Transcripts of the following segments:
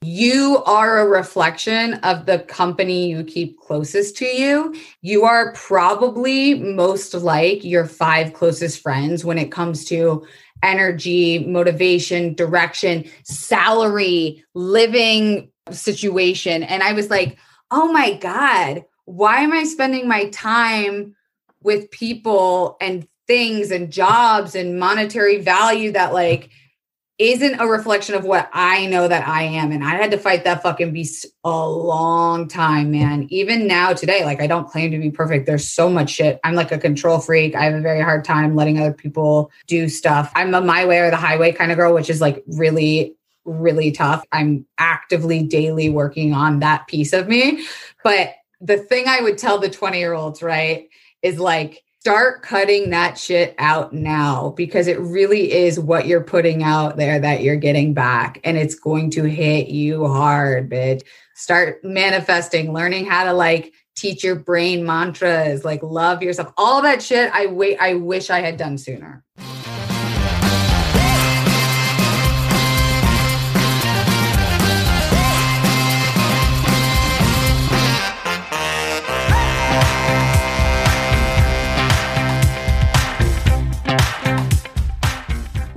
you are a reflection of the company you keep closest to you. You are probably most like your five closest friends when it comes to energy, motivation, direction, salary, living situation. And I was like, oh my God, why am I spending my time with people and things and jobs and monetary value that like isn't a reflection of what I know that I am. And I had to fight that fucking beast a long time, man. Even now, today, like I don't claim to be perfect. There's so much shit. I'm like a control freak. I have a very hard time letting other people do stuff. I'm a my way or the highway kind of girl, which is like really, really tough. I'm actively daily working on that piece of me. But the thing I would tell the 20 year olds, right, is like, start cutting that shit out now because it really is what you're putting out there that you're getting back and it's going to hit you hard bitch. Start manifesting learning how to like teach your brain mantras like love yourself all that shit i wait i wish i had done sooner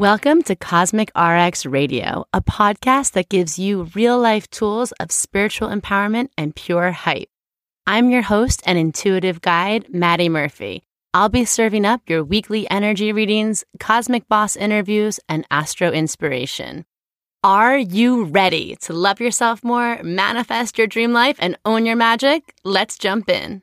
Welcome to Cosmic RX Radio, a podcast that gives you real life tools of spiritual empowerment and pure hype. I'm your host and intuitive guide, Maddie Murphy. I'll be serving up your weekly energy readings, cosmic boss interviews, and astro inspiration. Are you ready to love yourself more, manifest your dream life, and own your magic? Let's jump in.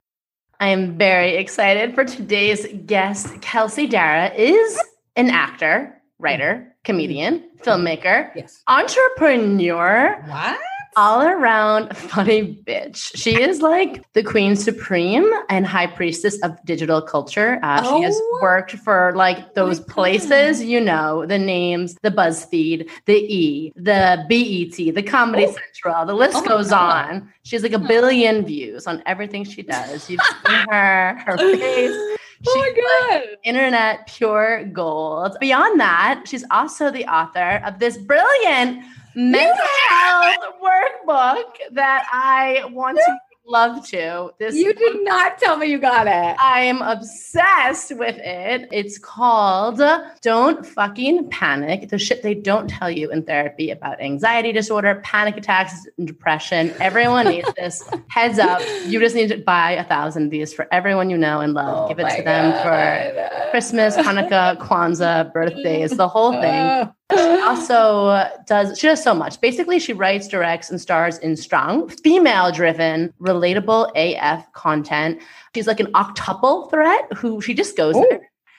I am very excited for today's guest. Kelsey Darragh is an actor, writer, comedian, filmmaker, yes. entrepreneur. What? All around funny bitch. She is like the queen supreme and high priestess of digital culture. Uh, oh. She has oh. worked for like those places, you know, the names, the BuzzFeed, the E, the BET, the Comedy oh. Central. The list oh goes on. She has like a billion views on everything she does. You've seen her, her face. Oh my God. Like internet pure gold. Beyond that, she's also the author of this brilliant mental health workbook that I want to love to. This You did not tell me you got it. I am obsessed with it. It's called Don't Fucking Panic. The shit they don't tell you in therapy about anxiety disorder, panic attacks, and depression. Everyone needs this. Heads up. You just need to buy a thousand of these for everyone you know and love. Oh Give it to them for Christmas, Hanukkah, Kwanzaa, birthdays, the whole thing. Uh. She also does, she does so much. Basically, she writes, directs, and stars in strong, female driven, relatable AF content. She's like an octuple threat who she just goes.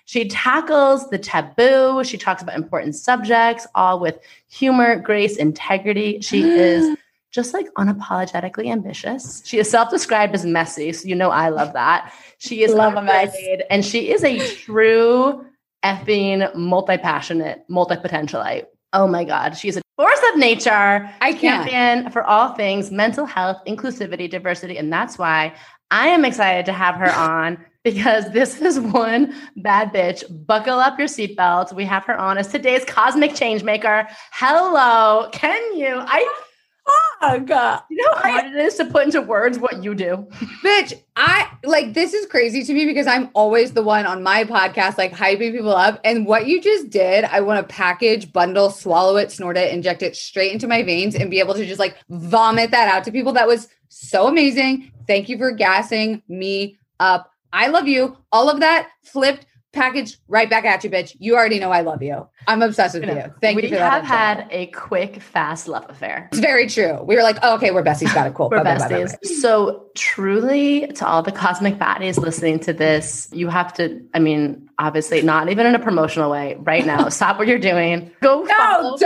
She tackles the taboo. She talks about important subjects, all with humor, grace, integrity. She is just like unapologetically ambitious. She is self-described as messy, so you know I love that. She is love a mess, and she is a true effing multi-passionate, multi-potentialite. Oh my God. She's a force of nature. I can't. champion for all things mental health, inclusivity, diversity. And that's why I am excited to have her on because this is one bad bitch. Buckle up your seatbelts. We have her on as today's cosmic change maker. Hello. Can you? I fuck? You know how hard it is to put into words what you do? Bitch, I like this is crazy to me because I'm always the one on my podcast, like hyping people up. And what you just did, I want to package, bundle, swallow it, snort it, inject it straight into my veins and be able to just like vomit that out to people. That was so amazing. Thank you for gassing me up. I love you. All of that flipped package right back at you, bitch. You already know I love you. I'm obsessed with you. Know, Thank we you. We have had a quick, fast love affair. It's very true. We were like, oh, okay, we're besties. Got it. Cool. we're bye, besties. Bye, bye, so truly, to all the cosmic baddies listening to this, you have to. I mean, obviously, not even in a promotional way. Right now, stop what you're doing. Go no, follow on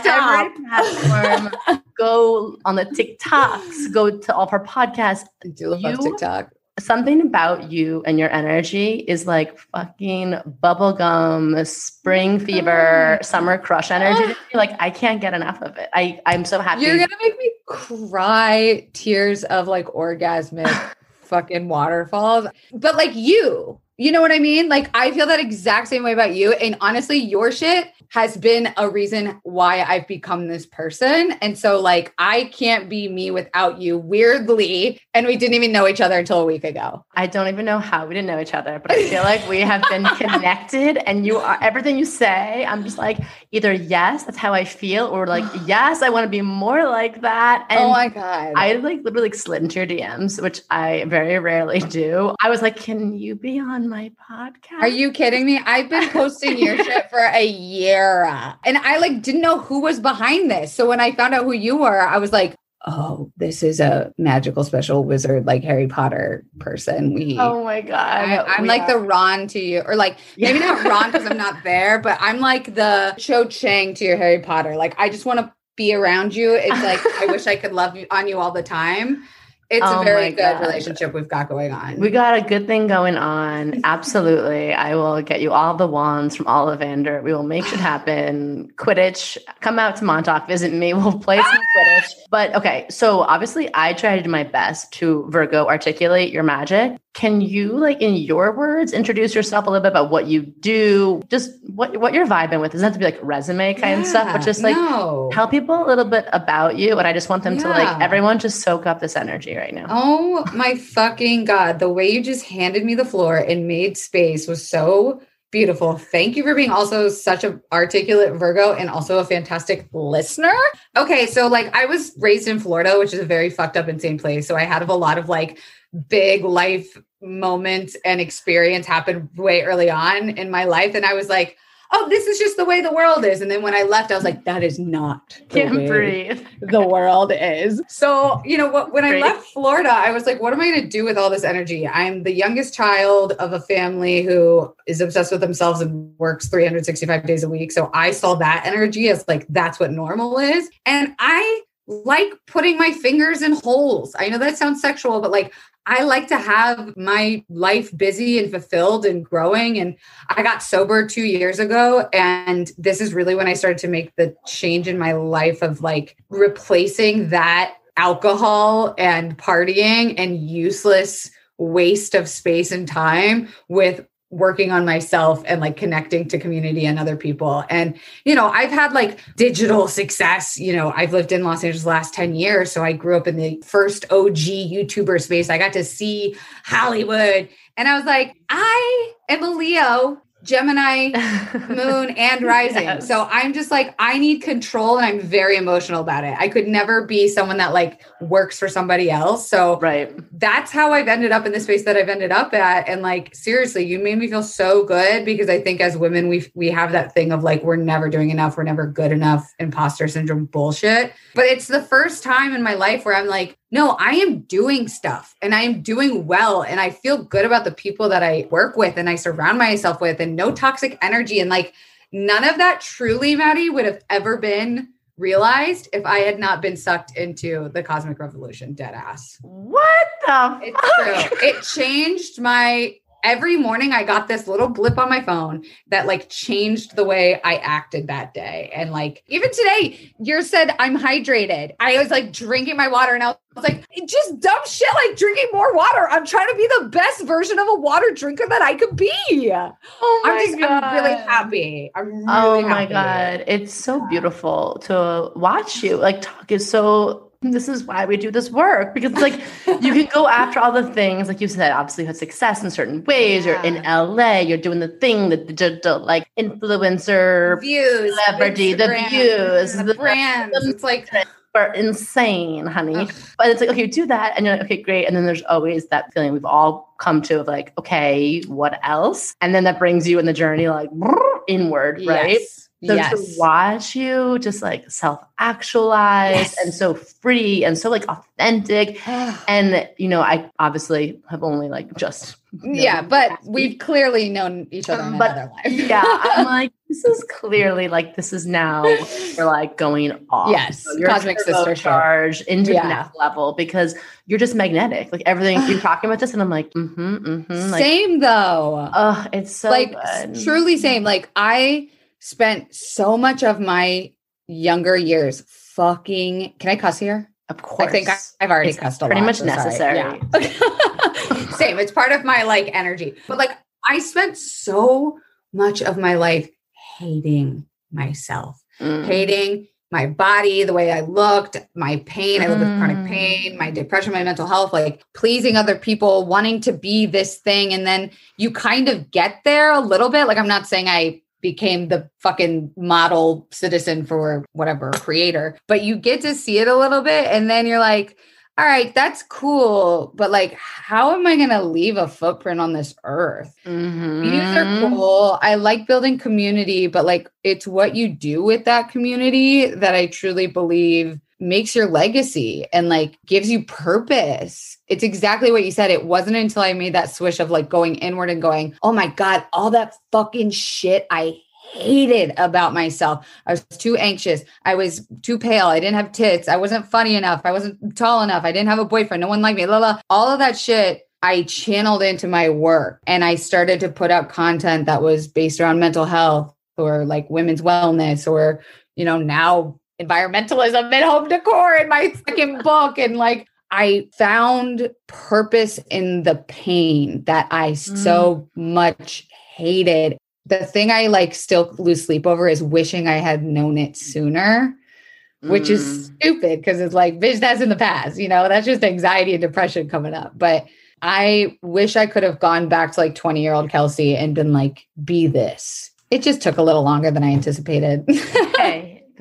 stop. every platform. go on the TikToks. Go to all of her podcasts. I do love you, TikTok something about you and your energy is like fucking bubblegum, spring oh fever, summer crush energy. like I can't get enough of it. I I'm so happy. You're gonna make me cry tears of like orgasmic fucking waterfalls. But like you, You know what I mean? Like I feel that exact same way about you. And honestly, your shit has been a reason why I've become this person. And so like I can't be me without you weirdly. And we didn't even know each other until a week ago. I don't even know how we didn't know each other, but I feel like we have been connected and you are everything you say. I'm just like either yes, that's how I feel, or like yes, I want to be more like that. Oh and oh my God. I like literally like slid into your DMs, which I very rarely do. I was like, can you be on my podcast? Are you kidding me? I've been posting your shit for a year and I like didn't know who was behind this. So when I found out who you were, I was like, oh, this is a magical special wizard like Harry Potter person. We Oh my god. I, am like are. the Ron to you or like maybe not Ron because I'm not there, but I'm like the Cho Chang to your Harry Potter. Like I just want to be around you. It's like I wish I could love you on you all the time. It's oh a very good God. relationship we've got going on. We got a good thing going on. Absolutely. I will get you all the wands from Ollivander. We will make it happen. Quidditch, come out to Montauk, visit me. We'll play some Quidditch. But okay, so obviously I try to do my best to Virgo articulate your magic. Can you, like in your words, introduce yourself a little bit about what you do, just what what you're vibing with? Doesn't have to be like resume kind yeah, of stuff, but just like no. tell people a little bit about you. And I just want them yeah. to like everyone just soak up this energy right now. Oh my fucking god! The way you just handed me the floor and made space was so Beautiful. Thank you for being also such an articulate Virgo and also a fantastic listener. Okay, so like I was raised in Florida, which is a very fucked up, insane place. So I had a lot of like big life moments and experience happen way early on in my life. And I was like, oh, this is just the way the world is. And then when I left, I was like, that is not the Can't breathe. the world is. So, you know, what, when I left Florida, I was like, what am I going to do with all this energy? I'm the youngest child of a family who is obsessed with themselves and works 365 days a week. So I saw that energy as like, that's what normal is. And I like putting my fingers in holes. I know that sounds sexual, but like I like to have my life busy and fulfilled and growing. And I got sober two years ago. And this is really when I started to make the change in my life of like replacing that alcohol and partying and useless waste of space and time with working on myself and like connecting to community and other people. And, you know, I've had like digital success. You know, I've lived in Los Angeles the last 10 years. So I grew up in the first OG YouTuber space. I got to see Hollywood. And I was like, I am a Leo Gemini, moon, and rising. Yes. So I'm just like, I need control and I'm very emotional about it. I could never be someone that like works for somebody else. So right. that's how I've ended up in the space that I've ended up at. And like, seriously, you made me feel so good because I think as women, we we have that thing of like, we're never doing enough, we're never good enough, imposter syndrome bullshit. But it's the first time in my life where I'm like, no, I am doing stuff and I am doing well. And I feel good about the people that I work with and I surround myself with and no toxic energy. And like none of that truly, Maddie, would have ever been realized if I had not been sucked into the cosmic revolution dead ass. What the it's true. It changed my every morning I got this little blip on my phone that like changed the way I acted that day. And like even today, you said I'm hydrated. I was like drinking my water and I was like, just dumb shit like drinking more water. I'm trying to be the best version of a water drinker that I could be. Oh my I'm just, God. I'm really happy. I'm oh really Oh my happy. God. It's so beautiful to watch you. Like talk is so this is why we do this work because like you can go after all the things like you said obviously you had success in certain ways yeah. you're in la you're doing the thing the digital like influencer views celebrity the views the, the brands the, it's like are insane honey Ugh. but it's like okay you do that and you're like okay great and then there's always that feeling we've all come to of like okay what else and then that brings you in the journey like inward right yes so yes. to watch you just like self actualize yes. and so free and so like authentic. and, you know, I obviously have only like just. Yeah, but we've clearly known each other in but, another life. yeah. I'm like, this is clearly like, this is now we're like going off. Yes. So cosmic sister charge into yeah. the next level because you're just magnetic. Like everything you're talking about this. And I'm like, mm hmm, mm hmm. Like, same though. Oh, it's so like good. truly same. Like I, spent so much of my younger years fucking. Can I cuss here? Of course. I think I, have already it's cussed a pretty lot. much so necessary. Yeah. Same. It's part of my like energy. But like I spent so much of my life hating myself, Mm. hating my body, the way I looked, my pain. I live with chronic Mm. pain, my depression, my mental health, like pleasing other people, wanting to be this thing. And then you kind of get there a little bit. Like, I'm not saying I became the fucking model citizen for whatever creator, but you get to see it a little bit. And then you're like, all right, that's cool. But like, how am I going to leave a footprint on this earth? Views are Mhm. cool. I like building community, but like it's what you do with that community that I truly believe makes your legacy and like gives you purpose. It's exactly what you said. It wasn't until I made that switch of like going inward and going, oh my God, all that fucking shit I hated about myself. I was too anxious. I was too pale. I didn't have tits. I wasn't funny enough. I wasn't tall enough. I didn't have a boyfriend. No one liked me. La, la. All of that shit I channeled into my work and I started to put out content that was based around mental health or like women's wellness or, you know, now environmentalism and home decor in my second book. And like, I found purpose in the pain that I so much hated. The thing I like still lose sleep over is wishing I had known it sooner which is Mm. stupid because it's like, bitch, that's in the past. You know, that's just anxiety and depression coming up. But I wish I could have gone back to like 20 year old Kelsey and been like, be this. It just took a little longer than I anticipated.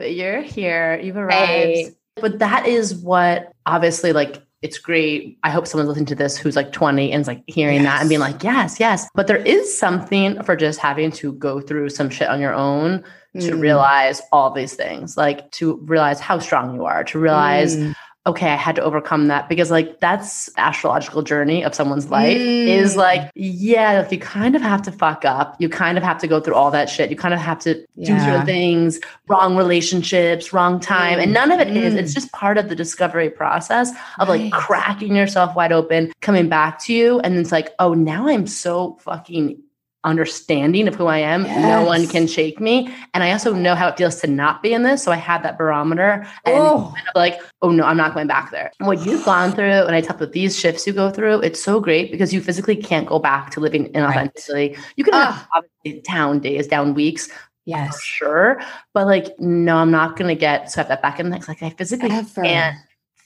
you're here. You've arrived. Hey. But that is what obviously like it's great. I hope someone's listening to this who's like 20 and is like hearing that and being like, yes, yes. But there is something for just having to go through some shit on your own to Mm. realize all these things, like to realize how strong you are, to realize, Mm. Okay, I had to overcome that because like that's astrological journey of someone's life is Mm. like, yeah, like you kind of have to fuck up. You kind of have to go through all that shit. You kind of have to do certain things, wrong relationships, wrong time. And none of it is. Mm. It's just part of the discovery process of like Right. cracking yourself wide open, coming back to you. And it's like, oh, now I'm so fucking understanding of who I am. No one can shake me. And I also know how it feels to not be in this. So I had that barometer and Oh. kind of like, oh no, I'm not going back there. And what you've gone through, and I talk about these shifts you go through, it's so great because you physically can't go back to living inauthentically. You can have ah. obviously down days, down weeks, for Yes. sure. But like, no, I'm not gonna get swept that back in the next. Like I physically Ever. can't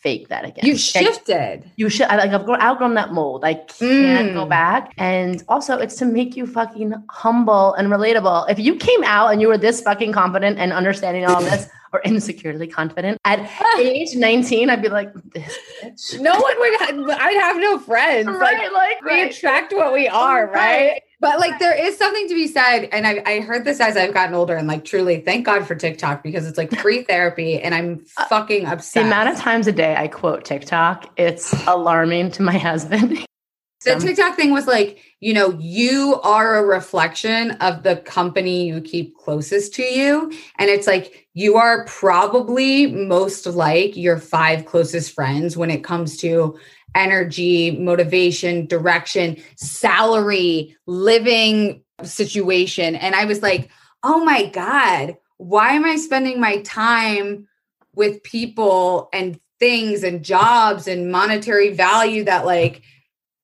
fake that again. You Like, shifted. you should I like I've grown, outgrown that mold. I can't go Mm. back. And also it's to make you fucking humble and relatable. If you came out and you were this fucking confident and understanding all this or insecurely confident at age 19, I'd be like. No one would, have, I'd have no friends. Like, Right, like, we right. attract what we are, Right. right? But like there is something to be said, and I, I heard this as I've gotten older, and like truly, thank God for TikTok because it's like free therapy, and I'm uh, fucking upset. The amount of times a day I quote TikTok, it's alarming to my husband. the So- TikTok thing was like, you know, you are a reflection of the company you keep closest to you. And it's like, you are probably most like your five closest friends when it comes to energy, motivation, direction, salary, living situation. And I was like, oh my God, why am I spending my time with people and things and jobs and monetary value that like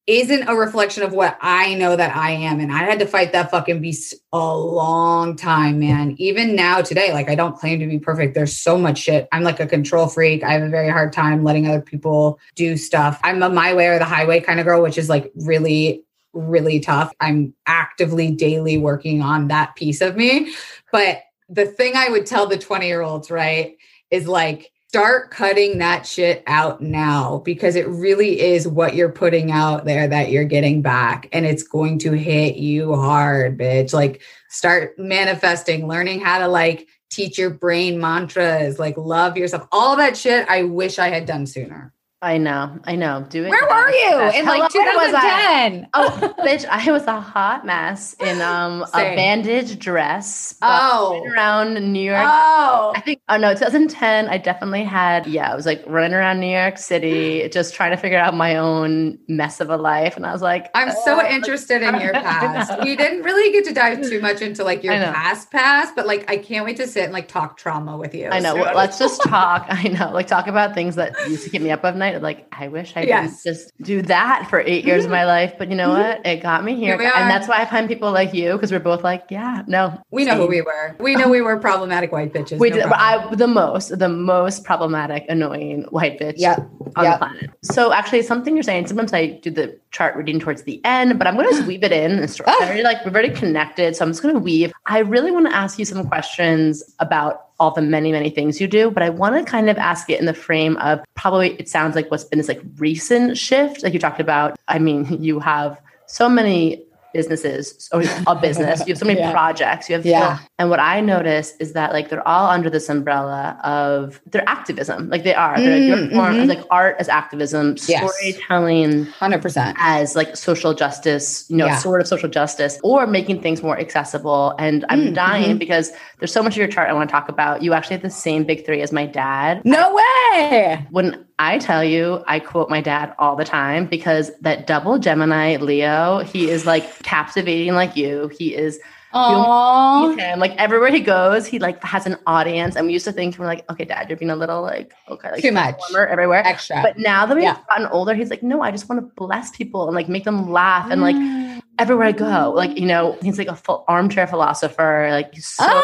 isn't a reflection of what I know that I am. And I had to fight that fucking beast a long time, man. Even now, today, like I don't claim to be perfect. There's so much shit. I'm like a control freak. I have a very hard time letting other people do stuff. I'm a my way or the highway kind of girl, which is like really, really tough. I'm actively daily working on that piece of me. But the thing I would tell the 20 year olds, right, is like, start cutting that shit out now because it really is what you're putting out there that you're getting back and it's going to hit you hard bitch. Like start manifesting learning how to like teach your brain mantras like love yourself all that shit i wish i had done sooner I know, I know. Do it. where were you in like where was I? 2010 Oh, bitch, I was a hot mess in um a bandage dress. oh around New York. oh I think oh no, 2010. I definitely had yeah. I was like running around New York City, just trying to figure out my own mess of a life, and I was like, I'm so oh, interested in your past. We didn't really get to dive too much into like your past past, but like I can't wait to sit and like talk trauma with you. I know. soon. Well, let's just talk. I know, like talk about things that used to keep me up at night. Night. Like, I wish I Yes. didn't just do that for eight years of mm-hmm. my life. But you know what? It got me here. Here And that's why I find people like you because we're both like, yeah, no. We know who we were. We know we were problematic white bitches. We no did. I the most, the most problematic, annoying white bitch Yep. on Yep. the planet. So actually, something you're saying. Sometimes I do the chart reading towards the end, but I'm going to just weave it in. And start, ah! already, like we're very connected, so I'm just going to weave. I really want to ask you some questions about all the many many things you do, but I want to kind of ask it in the frame of probably it sounds like what's been this like recent shift, like you talked about. I mean, you have so many businesses or a business you have so many Yeah. projects you have Yeah. and what I notice is that like they're all under this umbrella of their activism. Like they are. They're Mm, form mhm. like art as activism, Yes. storytelling 100%. as like social justice, you know, Yeah. sort of social justice, or making things more accessible. And I'm Mm, dying because there's so much of your chart I want to talk about. You actually have the same big three as my dad. No way. When I tell you, I quote my dad all the time because that double Gemini Leo, he is like captivating like you. He is him. Like everywhere he goes, he like has an audience. And we used to think we're like, okay, dad, you're being a little like okay, like Too much. everywhere. Extra. But now that we've Yeah. gotten older, he's like, no, I just want to bless people and like make them laugh and like Mm. everywhere I go, like you know, he's like a full armchair philosopher. Like he's so Ah.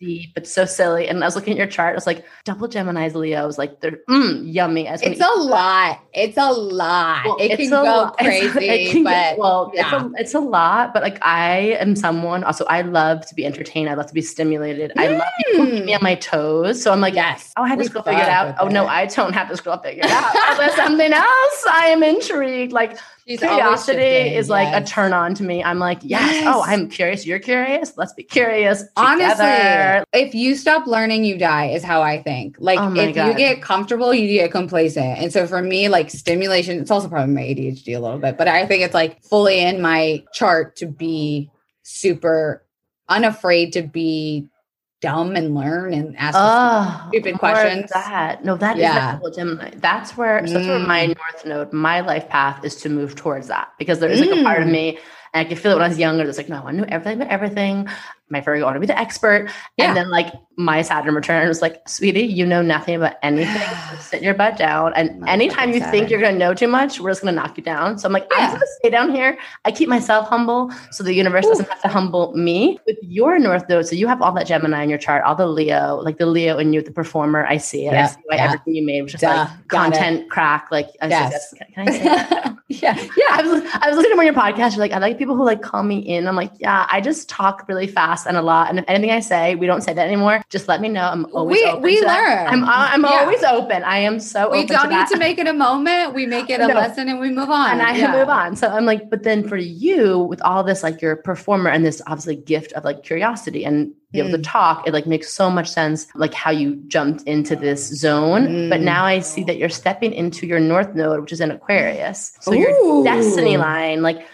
Deep, but so silly. And I was looking at your chart, I was like, double Gemini's Leos, like they're mm, yummy. As It's a lot. It's a lot. well, it can go lot- crazy, it can but get- well, yeah. it's, a, it's a lot. But like, I am someone. Also, I love to be entertained. I love to be stimulated. I love people to keep me on my toes. So I'm like, yes. oh, I have this girl figured out. Oh no. I don't have this girl figured out. There's something else. I am intrigued. Like She's curiosity is like a turn on to me. I'm like, yes. Oh, I'm curious. You're curious. Let's be curious. Honestly, if you stop learning, you die, is how I think. Like, Oh if you get comfortable, you get complacent. And so for me, like, stimulation, it's also probably my ADHD a little bit, but I think it's like fully in my chart to be super unafraid to be dumb and learn and ask. Oh, stupid questions. That no, that is Yeah. that Gemini. That's where so that's where my Mm. north node, my life path is to move towards that because there is like a part of Mm. me, and I could feel it when I was younger. That's like, no, I know everything about everything. My Virgo, I want to be the expert. Yeah. And then like my Saturn return was like, sweetie, you know nothing about anything. So sit your butt down. And anytime you fucking think you're gonna know too much, we're just gonna knock you down. So I'm like, I'm gonna stay down here. I keep myself humble so the universe doesn't have to humble me. With your North Node, so you have all that Gemini in your chart, all the Leo, like the Leo in you, the performer. I see it. I see why yeah. everything you made was just Duh, like got it. content crack. Like, I Yes. that's- can I say that? yeah. Yeah, I was, I was listening to one of your podcasts. You're like, I like people who like call me in. I'm like, yeah, I just talk really fast and a lot. And if anything I say, we don't say that anymore. Just let me know. I'm always We- open we to that. learn. I'm I'm Yeah. always open. I am so We don't to need that. to make it a moment. We make it a No. lesson and we move on. and I Yeah. move on. So I'm like, but then for you, with all this, like you're a performer and this obviously gift of like curiosity and be able to Mm. talk, it like makes so much sense, like how you jumped into this zone. But Mm. now I see that you're stepping into your North Node, which is in Aquarius. So your destiny line, like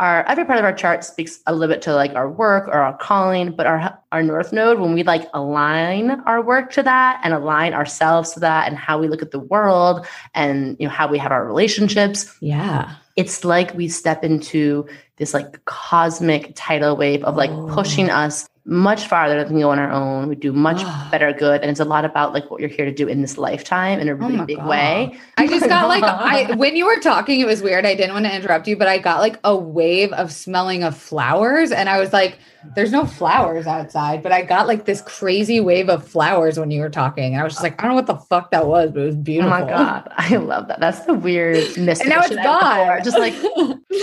our every part of our chart speaks a little bit to like our work or our calling, but our our North Node, when we like align our work to that and align ourselves to that and how we look at the world and you know how we have our relationships, Yeah. it's like we step into this like cosmic tidal wave of like Oh. pushing us much farther than we can go on our own. We do much Oh. better good. And it's a lot about like what you're here to do in this lifetime in a oh really Oh big God. way. I just got like I when you were talking, it was weird. I didn't want to interrupt you, but I got like a wave of smelling of flowers, and I was like, "There's no flowers outside," but I got like this crazy wave of flowers when you were talking, and I was just like, "I don't know what the fuck that was, but it was oh beautiful. Oh beautiful." my God. I love that. That's the weird mystical And now it's gone. Just like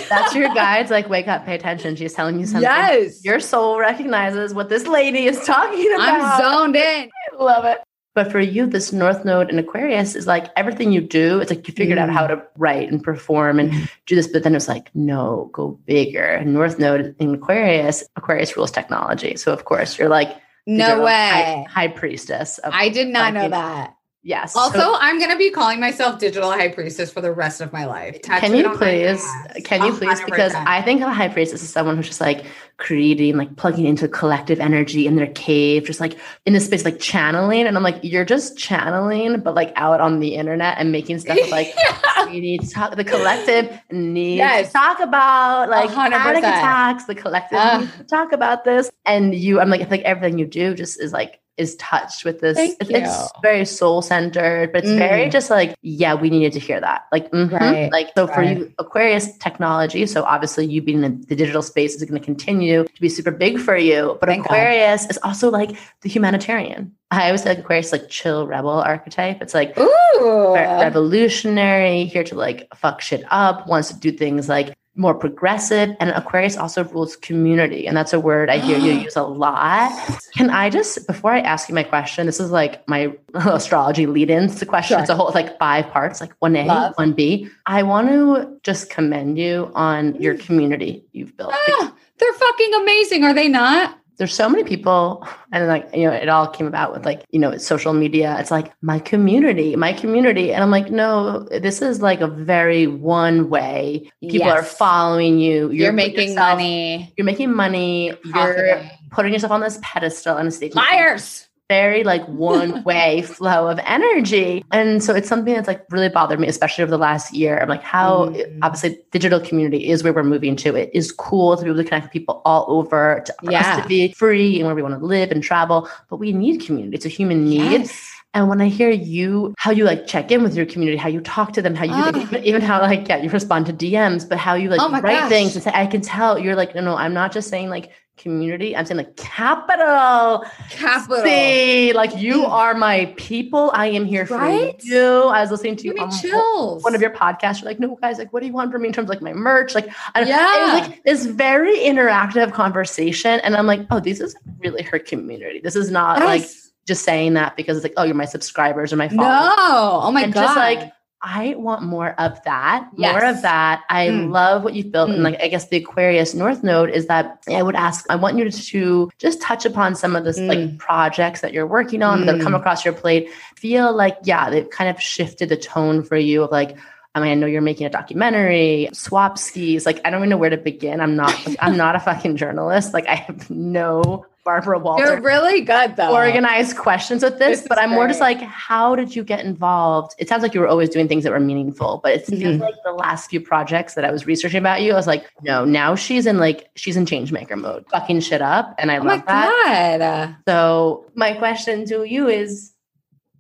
that's your guide's like, wake up, pay attention. She's telling you something. yes, Your soul recognizes what this lady is talking about. I'm zoned in. I love it. But for you, this North Node in Aquarius is like everything you do. It's like you figured out Mm. how to write and perform and Mm. do this, but then it's like, no, go bigger. And North Node in Aquarius, Aquarius rules technology. So of course you're like No way. high, high priestess. Of, I did not know that. Yes. Also, So I'm gonna be calling myself digital high priestess for the rest of my life. can you please? Can you please? Because I think of a high priestess as someone who's just like creating, like plugging into collective energy in their cave, just like in this space, like channeling. And I'm like, you're just channeling, but like out on the internet and making stuff like we need to talk. The collective needs Yes. to talk about like 100%. panic attacks. The collective Ugh. needs to talk about this. And you, I'm like, I think everything you do just is like is touched with this. Thank it's, it's very soul centered, but it's very Mm. just like, yeah, we needed to hear that. Like, mhm. Right, like so for you, Aquarius technology. So obviously, you being in the digital space is going to continue to be super big for you. But Thank God. Aquarius is also like the humanitarian. I always say like Aquarius, like chill rebel archetype. It's like Ooh. revolutionary, here to like fuck shit up, wants to do things like more progressive. And Aquarius also rules community. And that's a word I hear you use a lot. Can I just, before I ask you my question, this is like my astrology lead ins to question. Sure. It's a whole, it's like five parts, like one A, Love. one B. I want to just commend you on your community you've built. Ah, they're fucking amazing, are they not? There's so many people and like you know it all came about with like you know social media. It's like my community my community. And i'm like no this is like a very one way. People are following you. You're, putting making yourself- money. you're making money. You're profiting. putting yourself on this pedestal on a stage. Liars. Very like one way flow of energy. And so it's something that's like really bothered me, especially over the last year. I'm like, how Mm. obviously digital community is where we're moving to. It is cool to be able to connect with people all over, to, for us Yeah. to be free and where we want to live and travel. But we need community. It's a human need. Yes. And when I hear you, how you like check in with your community, how you talk to them, how you Ah. even, even how like yeah, you respond to DMs, but how you like Oh write gosh. things and say, I can tell you're like, no, no, I'm not just saying like community, I'm saying like capital. Capital. See, like you Mm. are my people. I am here for you. I was listening to you um, chills. one of your podcasts. You're like, no, guys, like, what do you want from me in terms of like my merch? Like, I don't, Yeah. it was like this very interactive conversation. And I'm like, oh, this is really her community. This is not like just saying that because it's like, oh, you're my subscribers or my followers. no. Oh my And god. just like, I want more of that. More of that. I Mm. love what you've built. And Mm. like I guess the Aquarius North Node is that I would ask, I want you to just touch upon some of this like Mm. projects that you're working on that come Mm. across your plate. Feel like, yeah, they've kind of shifted the tone for you of like, I mean, I know you're making a documentary, swap skis. Like, I don't even know where to begin. I'm not, I'm not a fucking journalist. Like, I have no Barbara Walter You're really good though. organized questions with this, This but I'm more just like, how did you get involved? It sounds like you were always doing things that were meaningful, but it feels Mhm. like the last few projects that I was researching about you, I was like, no, now she's in like she's in change maker mode, fucking shit up, and I Oh my love that. god. So my question to you is,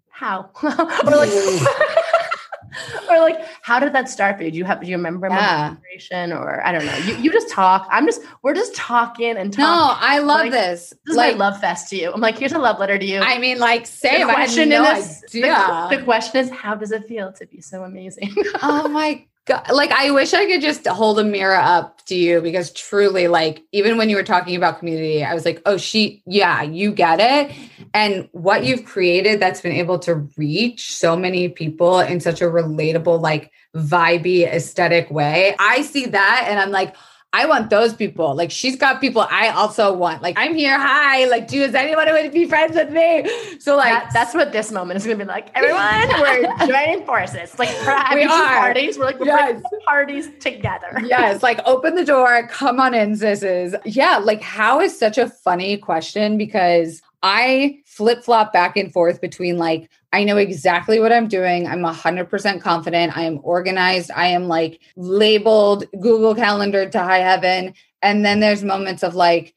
how or like. Or like, how did that start for you? Do you have? Do you remember Yeah. inspiration, or I don't know? You you just talk. I'm just we're just talking and talking. No, I love Like, this. This is my love fest to you. I'm like, here's a love letter to you. I mean, like, same. The I question had no this, the-. The, question is, how does it feel to be so amazing? oh my like i wish i could just hold a mirror up to you because truly like even when you were talking about community i was like oh she yeah you get it. And what you've created that's been able to reach so many people in such a relatable like vibey aesthetic way i see that and i'm like I want those people. Like she's got people I also want. Like I'm here. Hi. Like, do does anyone want to be friends with me? So like That- that's what this moment is going to be like. Everyone, we're joining forces. Like we're having We are. parties. We're like we're Yes. parties together. yes, like open the door, come on in, sisses. Yeah, like how is such a funny question because I flip flop back and forth between like, I know exactly what I'm doing. I'm 100% confident. I am organized. I am like labeled Google Calendar to high heaven. And then there's moments of like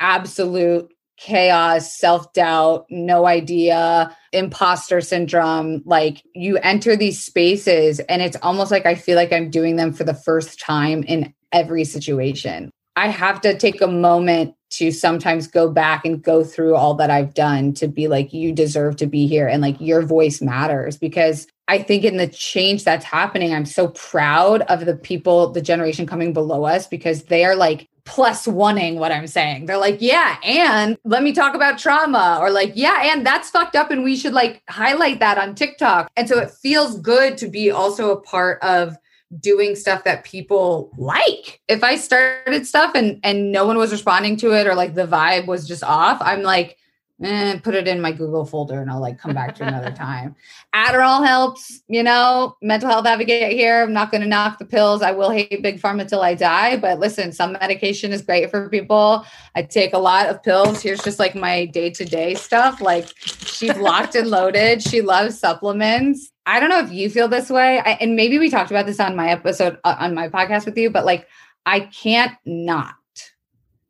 absolute chaos, self doubt, no idea, imposter syndrome. Like you enter these spaces, and it's almost like I feel like I'm doing them for the first time in every situation. I have to take a moment to sometimes go back and go through all that I've done to be like, you deserve to be here and like your voice matters because I think in the change that's happening, I'm so proud of the people, the generation coming below us because they are like plus oneing what I'm saying. They're like, yeah, and let me talk about trauma, or like, yeah, and that's fucked up, and we should like highlight that on TikTok. And so it feels good to be also a part of doing stuff that people like. If I started stuff and and no one was responding to it or like the vibe was just off, I'm like, eh, put it in my Google folder and I'll like come back to another time. Adderall helps, you know, mental health advocate here. I'm not going to knock the pills. I will hate big pharma till I die, but listen, some medication is great for people. I take a lot of pills. Here's just like my day-to-day stuff. Like she's locked and loaded. She loves supplements. I don't know if you feel this way. I, and maybe we talked about this on my episode uh, on my podcast with you, but like I can't not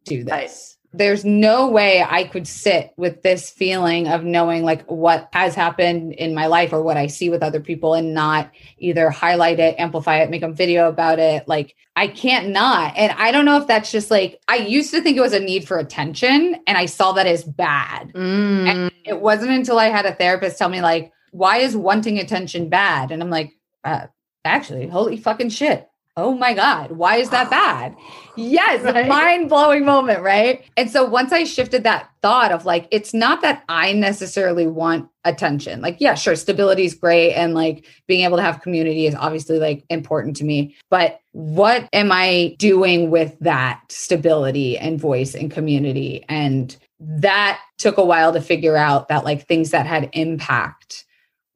do this. there's no way I could sit with this feeling of knowing like what has happened in my life or what I see with other people and not either highlight it, amplify it, make a video about it. Like I can't not. And I don't know if that's just like I used to think it was a need for attention and I saw that as bad. Mm. And it wasn't until I had a therapist tell me like, why is wanting attention bad? And I'm like, uh, actually, holy fucking shit oh my God, why is that bad? Yes, right? mind blowing moment, right? And so once I shifted that thought of like, it's not that I necessarily want attention. Like, yeah, sure, stability is great. And like being able to have community is obviously like important to me. But what am I doing with that stability and voice and community? And that took a while to figure out that like things that had impact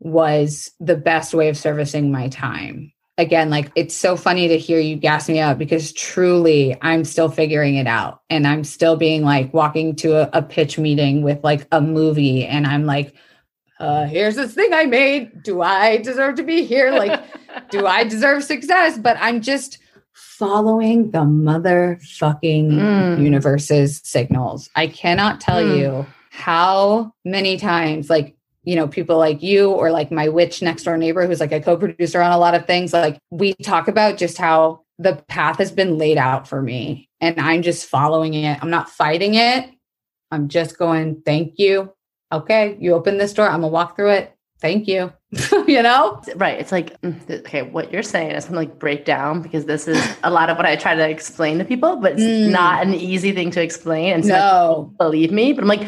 was the best way of servicing my time again, like it's so funny to hear you gas me up because truly I'm still figuring it out. And I'm still being like walking to a, a pitch meeting with like a movie and I'm like, uh, here's this thing I made. Do I deserve to be here? Like, do I deserve success? But I'm just following the motherfucking mm. universe's signals. I cannot tell mm. you how many times, like, you know, people like you or like my witch next door neighbor who's like a co-producer on a lot of things, like we talk about just how the path has been laid out for me and I'm just following it. I'm not fighting it. I'm just going, thank you. Okay, you open this door, I'm gonna walk through it. Thank you. you know? Right. It's like, mm, okay, what you're saying is gonna like break down because this is a lot of what I try to explain to people, but it's mm. not an easy thing to explain. And so no. Believe me, but I'm like,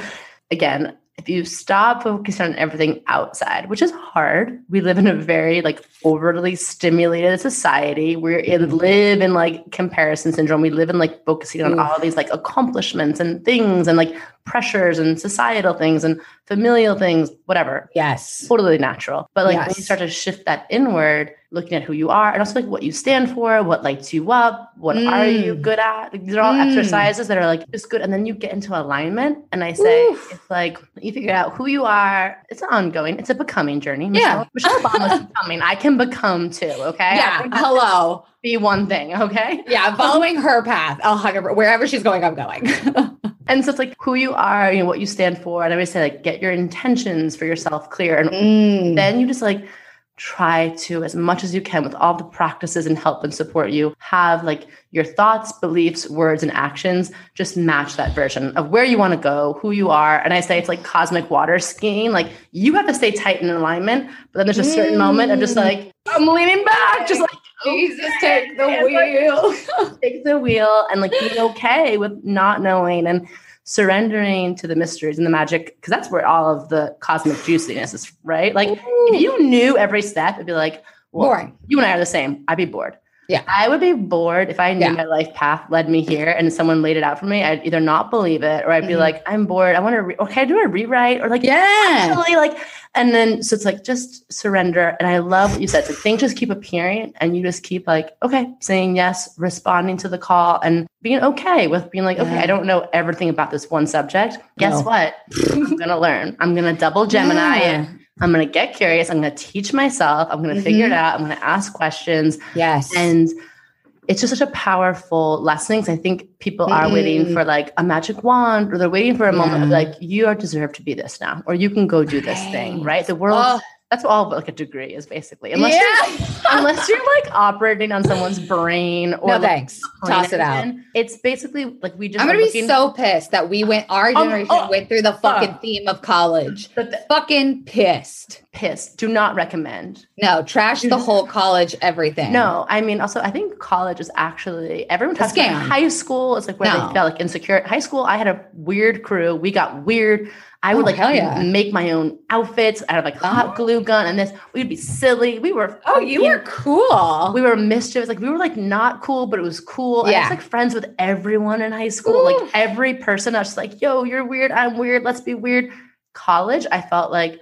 again, if you stop focusing on everything outside, which is hard, we live in a very like overly stimulated society. We're in live in like comparison syndrome. We live in like focusing on all these like accomplishments and things and like pressures and societal things and familial things, whatever. Yes. Totally natural. But like yes. when you start to shift that inward, looking at who you are and also like what you stand for, what lights you up, what mm. are you mm. good at. Like, these are all mm. exercises that are like just good. And then you get into alignment. And I say Oof. it's like you figure out who you are. It's an ongoing. It's a becoming journey. Michelle, yeah. Michelle Obama's becoming. I can become too. Okay. Yeah. Hello. Be one thing. Okay. Yeah. I'm following her path. I'll hug her wherever she's going. I'm going. and so it's like who you are, you know, what you stand for. And I always say like get your intentions for yourself clear. And mm. then you just like try to as much as you can with all the practices and help and support you have like your thoughts beliefs words and actions just match that version of where you want to go who you are and i say it's like cosmic water skiing like you have to stay tight in alignment but then there's a certain mm. moment of just like i'm leaning back just like jesus okay. take the wheel like, take the wheel and like be okay with not knowing and surrendering to the mysteries and the magic because that's where all of the cosmic juiciness is right? Like Ooh. if you knew every step it'd be like well, boring. you and i are the same. I'd be bored. Yeah. I would be bored if i knew yeah. my life path led me here and someone laid it out for me. I'd either not believe it or i'd be mm-hmm. like i'm bored. I want to re- or can i do a rewrite? Or like yeah actually like and then so it's like just surrender. And I love what you said. So things just keep appearing and you just keep like, okay, saying yes, responding to the call and being okay with being like, yeah. okay, I don't know everything about this one subject. Guess no. what? I'm gonna learn. I'm gonna double Gemini yeah. I'm going to get curious. I'm going to teach myself. I'm going to mm-hmm. figure it out. I'm going to ask questions. Yes. And it's just such a powerful lesson because I think people mm-hmm. are waiting for like a magic wand or they're waiting for a yeah. moment of like, you are deserved to be this now, or you can go do this right. thing, right? The world. Oh that's all like a degree is basically. Unless yeah. you're, unless you're like operating on someone's brain or no like, thanks. Toss it out. It's basically like we just I'm gonna be so pissed that we went our oh, generation oh, went through the fucking uh, theme of college. But the, fucking pissed. Pissed. Do not recommend. No, trash the whole college, everything. No, I mean also I think college is actually everyone talks about high school. It's like where no. they felt like insecure. High school, I had a weird crew. We got weird I would oh, like yeah. make my own outfits out of like hot glue gun and this. We'd be silly. We were oh, you were cool. We were mischievous. Like we were like not cool, but it was cool. Yeah. I was like friends with everyone in high school. Ooh. Like every person. I was just like, yo, you're weird. I'm weird. Let's be weird. College, I felt like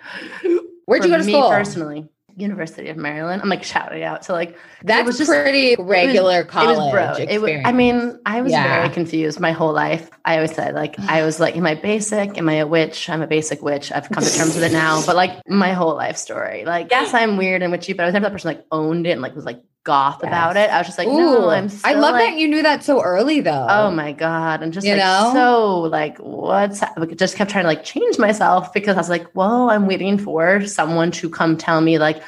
where'd you go to school? Personally, University of Maryland. I'm like shouting out to like that was just pretty regular it was, college. It was bro. It was, I mean, I was yeah. very confused my whole life. I always said like I was like, am I basic? Am I a witch? I'm a basic witch. I've come to terms with it now. But like my whole life story, like yes, I'm weird and witchy, but I was never that person like owned it and like was like goth Yes. about it. I was just like, Ooh, no, I'm I love like, that you knew that so early though. Oh my god! And just You like know? so like what's like, just kept trying to like change myself because I was like, well, I'm waiting for someone to come tell me like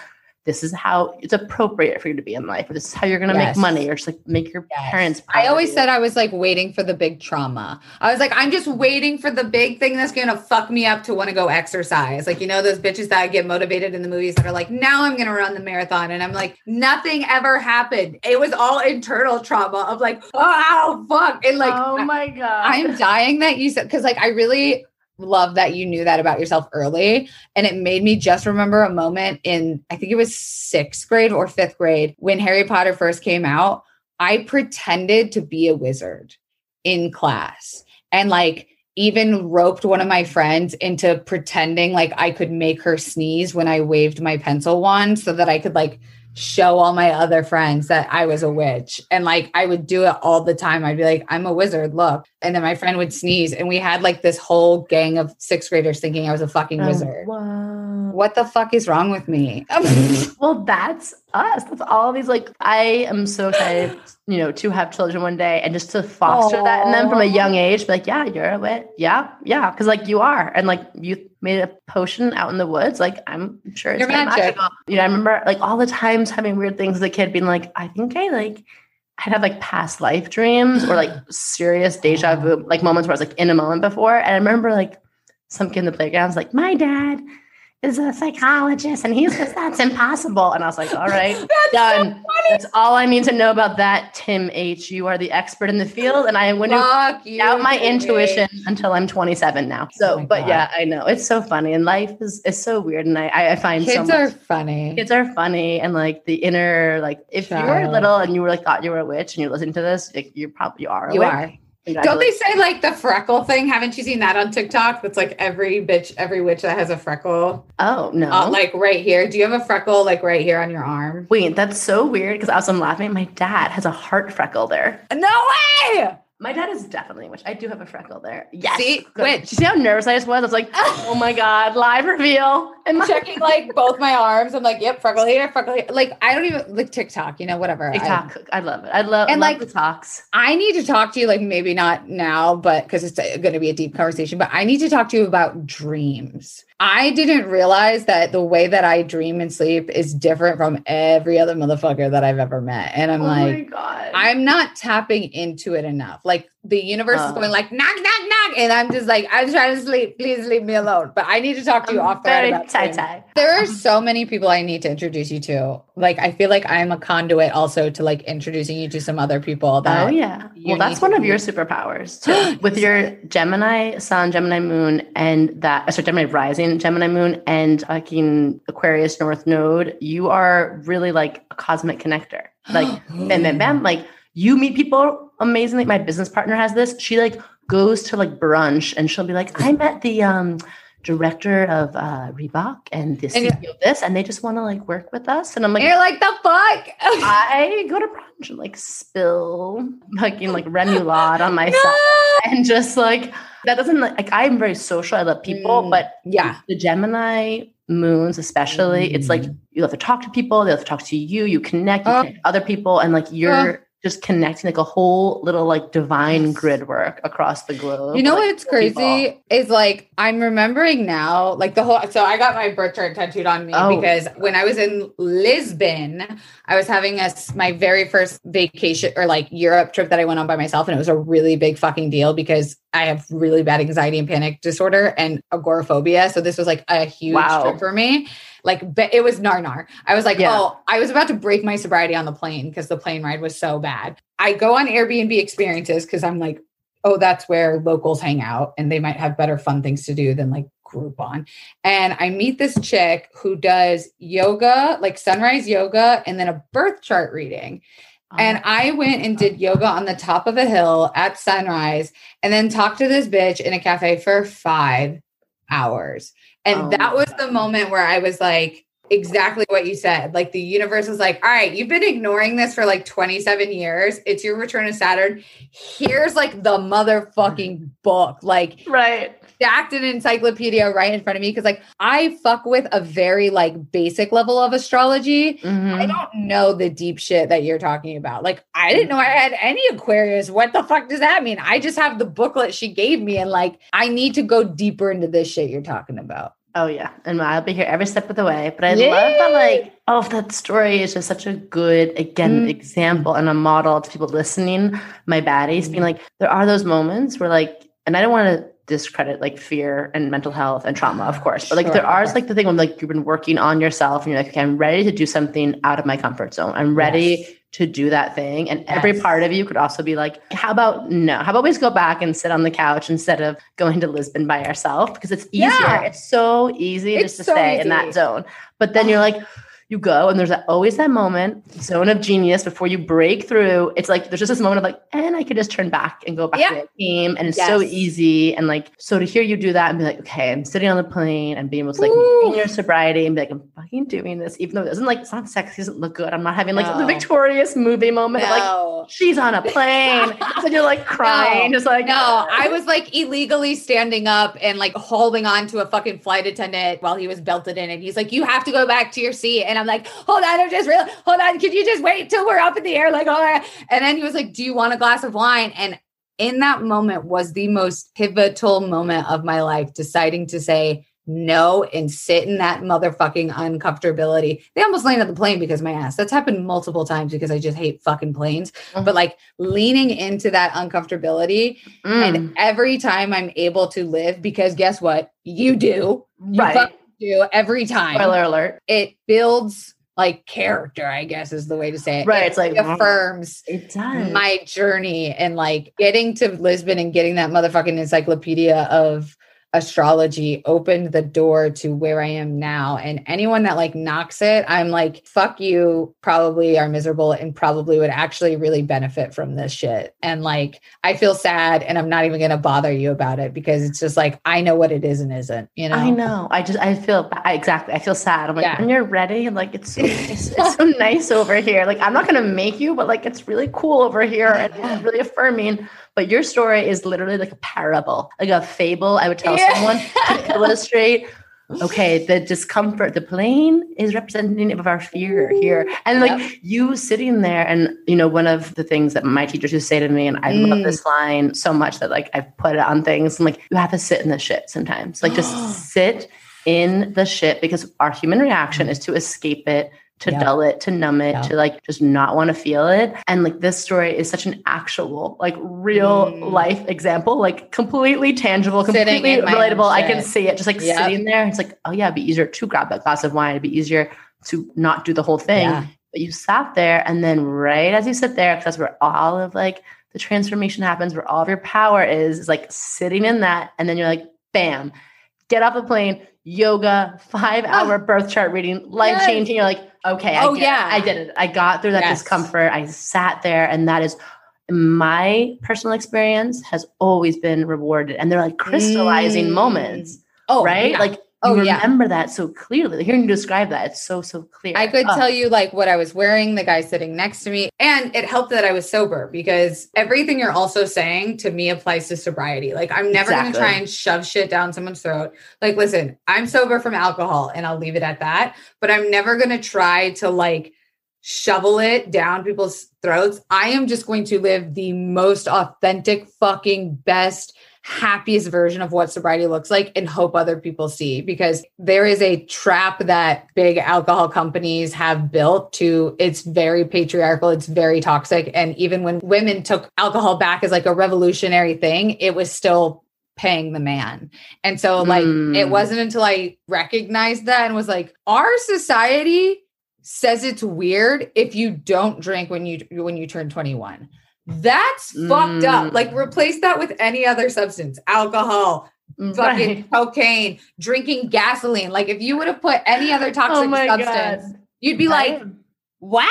this is how it's appropriate for you to be in life, or this is how you're gonna Yes. make money, or just like make your Yes. parents. proud I always said I was like waiting for the big trauma. I was like, I'm just waiting for the big thing that's gonna fuck me up to want to go exercise. Like, you know, those bitches that get motivated in the movies that are like, now I'm gonna run the marathon. And I'm like, nothing ever happened. It was all internal trauma of like, oh fuck. And like oh my god, I'm dying that you said because like I really love that you knew that about yourself early. And it made me just remember a moment in I think it was sixth grade or fifth grade when Harry Potter first came out. I pretended to be a wizard in class and like even roped one of my friends into pretending like I could make her sneeze when I waved my pencil wand so that I could like show all my other friends that I was a witch. And like I would do it all the time. I'd be like, I'm a wizard, look. And then my friend would sneeze. And we had like this whole gang of sixth graders thinking I was a fucking Oh, wizard. wow. What the fuck is wrong with me? Well, that's us. That's all these like I am so excited, you know, to have children one day and just to foster that in them from a young age. Be like, yeah, you're a wit. Yeah, yeah. Cause like you are. And like you made a potion out in the woods. Like I'm sure it's magic. magical. You know, I remember like all the times having weird things as a kid being like, I think I like I'd have like past life dreams or like serious deja vu, like moments where I was like in a moment before. And I remember like some kid in the playground was like, my dad is a psychologist and he says that's impossible. And I was like, all right, done. That's all I need to know about that, Tim H. You are the expert in the field. And I went fuck you. out my Jimmy. intuition until I'm 27 now. So, Oh but God. yeah, I know it's so funny and life is, is so weird. And I, I find so Kids much are funny. kids are funny and like the inner like if you were little and you were like thought you were a witch and you're listening to this like, you probably you are a you witch. are. Don't they say like the freckle thing? Haven't you seen that on TikTok? That's like every bitch, every witch that has a freckle, oh no uh, like right here. Do you have a freckle like right here on your arm? wait that's so weird because I was I'm laughing my dad has a heart freckle there No way! My dad is definitely witch I do have a freckle there yes See? Good. Witch. You see how nervous I just was I was like oh my god live reveal I'm checking like both my arms. I'm like, yep, freckle here, freckle here. Like I don't even like TikTok, you know, whatever. I- TikTok I, love it I love And, love like, the talks I need to talk to you, like maybe not now, but because it's going to be a deep conversation, but I need to talk to you about dreams. I didn't realize that the way that I dream and sleep is different from every other motherfucker that I've ever met. And I'm oh my like, god I'm not tapping into it enough. Like the universe is Oh. going like knock, knock, knock. And I'm just like, I'm trying to sleep. Please leave me alone. But I need to talk to you I'm off the very about tie tie There are uh-huh. so many people I need to introduce you to. Like, I feel like I'm a conduit also to like introducing you to some other people oh, that Oh yeah. Well, that's one of your superpowers too. With your Gemini Sun, Gemini Moon, and that sorry, Gemini Rising, Gemini Moon, and fucking Aquarius North Node, you are really like a cosmic connector. Like bam, bam, bam. Like you meet people amazingly. My business partner has this. She like goes to like brunch and she'll be like, I met the um director of uh Reebok and the And CEO of this, and they just want to like work with us. And I'm like, you're like, the fuck? I go to brunch and like spill fucking like remoulade on my No. side and just like that doesn't like, I'm very social. I love people, Mm, but yeah. the Gemini moons, especially, it's like Mm. you have to talk to people, they have to talk to you, you connect, you Oh. connect other people, and like you're just connecting like a whole little like divine grid work across the globe. You know like, what's crazy people. is like I'm remembering now, like the whole. So I got my birth chart tattooed on me Oh. because when I was in Lisbon, I was having a my very first vacation or like Europe trip that I went on by myself, and it was a really big fucking deal because I have really bad anxiety and panic disorder and agoraphobia. So this was like a huge Wow. trip for me. Like, but it was narnar. I was like, Yeah. oh, I was about to break my sobriety on the plane because the plane ride was so bad. I go on Airbnb experiences because I'm like, oh, that's where locals hang out and they might have better fun things to do than like Groupon. And I meet this chick who does yoga, like sunrise yoga, and then a birth chart reading. Oh and I went and did yoga on the top of a hill at sunrise and then talked to this bitch in a cafe for five hours. And Oh that was the moment where I was like, exactly what you said. Like the universe was like, all right, you've been ignoring this for like 27 years. It's your return to Saturn. Here's like the motherfucking book. Like, right. Stacked an encyclopedia right in front of me because, like, I fuck with a very like basic level of astrology. Mhm. I don't know the deep shit that you're talking about. Like, I didn't know I had any Aquarius. What the fuck does that mean? I just have the booklet she gave me, and like, I need to go deeper into this shit you're talking about. Oh yeah, and I'll be here every step of the way. But I love that, like, oh, that story is just such a good, again, Mm. example and a model to people listening. My baddies Mm. being like, there are those moments where, like, and I don't want to discredit like fear and mental health and trauma, of course, but like Sure, there are like the thing when like you've been working on yourself and you're like, okay, I'm ready to do something out of my comfort zone. I'm ready Yes. To do that thing. And every part of you could also be like, how about no? How about we just go back and sit on the couch instead of going to Lisbon by ourselves? Because it's easier. Yeah. It's so easy It's just to so stay in that zone. But then you're like, you go and there's that, always that moment, zone of genius before you break through. It's like there's just this moment of like, and I could just turn back and go back Yeah. to the team. And it's so easy. And like, so to hear you do that and be like, okay, I'm sitting on the plane and being able to like maintain your sobriety and be like, I'm fucking doing this, even though it doesn't like it's not sexy, it doesn't look good. I'm not having like the victorious movie moment of like No. she's on a plane. so you're like crying, just like No, I was like illegally standing up and like holding on to a fucking flight attendant while he was belted in. And he's like, You have to go back to your seat. And I'm like, Hold on, I'm just real. Hold on. Could you just wait till we're up in the air? Like, all right. And then he was like, Do you want a glass of wine? And in that moment was the most pivotal moment of my life, deciding to say no and sit in that motherfucking uncomfortability. They almost landed the plane because my ass. That's happened multiple times because I just hate fucking planes. But like leaning into that uncomfortability Mm, and every time I'm able to live, because guess what? You do. You right. Do every time. Spoiler alert. It builds like character, I guess is the way to say it. Right, It it's like- affirms It does. my journey and like getting to Lisbon and getting that motherfucking encyclopedia of astrology opened the door to where I am now. And anyone that like knocks it, I'm like, fuck you, probably are miserable and probably would actually really benefit from this shit. And like, I feel sad and I'm not even going to bother you about it because it's just like, I know what it is and isn't, you know? I know. I just I feel I, exactly. I feel sad. I'm like, Yeah. when you're ready, like it's so it's, it's so nice over here. Like I'm not gonna make you, but like it's really cool over here and it's really affirming. But your story is literally like a parable, like a fable. I would tell Yeah. someone to illustrate. Okay, the discomfort, the plane is representative of our fear here. And like you sitting there, and you know, one of the things that my teachers used to say to me, and I love Mm. this line so much that like I've put it on things. I'm like, you have to sit in the shit sometimes. Like just sit in the shit because our human reaction is to escape it, to dull it, to numb it, to like just not want to feel it. And like this story is such an actual, like real Mm. life example, like completely tangible, Sitting completely in my own relatable. I can see it just like Yep. sitting there. It's like, oh yeah, it'd be easier to grab that glass of wine. It'd be easier to not do the whole thing. Yeah. But you sat there, and then right as you sit there, because that's where all of like the transformation happens, where all of your power is, is like sitting in that, and then you're like, bam, get off the plane, yoga, five hour birth chart reading, life Yes. changing. You're like, okay, I Oh, yeah. I did it. I got through that Yes. discomfort. I sat there, and that is my personal experience has always been rewarded. And they're like crystallizing Mm. moments, Oh, right? yeah. Like Oh, you yeah. remember that so clearly. Hearing you describe that, it's so, so clear. I could Oh, tell you like what I was wearing, the guy sitting next to me, and it helped that I was sober because everything you're also saying to me applies to sobriety. Like I'm never going to try and shove shit down someone's throat. Like listen, I'm sober from alcohol and I'll leave it at that, but I'm never going to try to like shovel it down people's throats. I am just going to live the most authentic fucking best happiest version of what sobriety looks like and hope other people see because there is a trap that big alcohol companies have built to it's very patriarchal it's very toxic. And even when women took alcohol back as like a revolutionary thing it was still paying the man. And so like Mm. it wasn't until i recognized that and was like our society says it's weird if you don't drink when you when you turn 21 that's fucked up Mm. like replace that with any other substance alcohol fucking right. cocaine drinking gasoline like if you would have put any other toxic Oh substance God. you'd be like what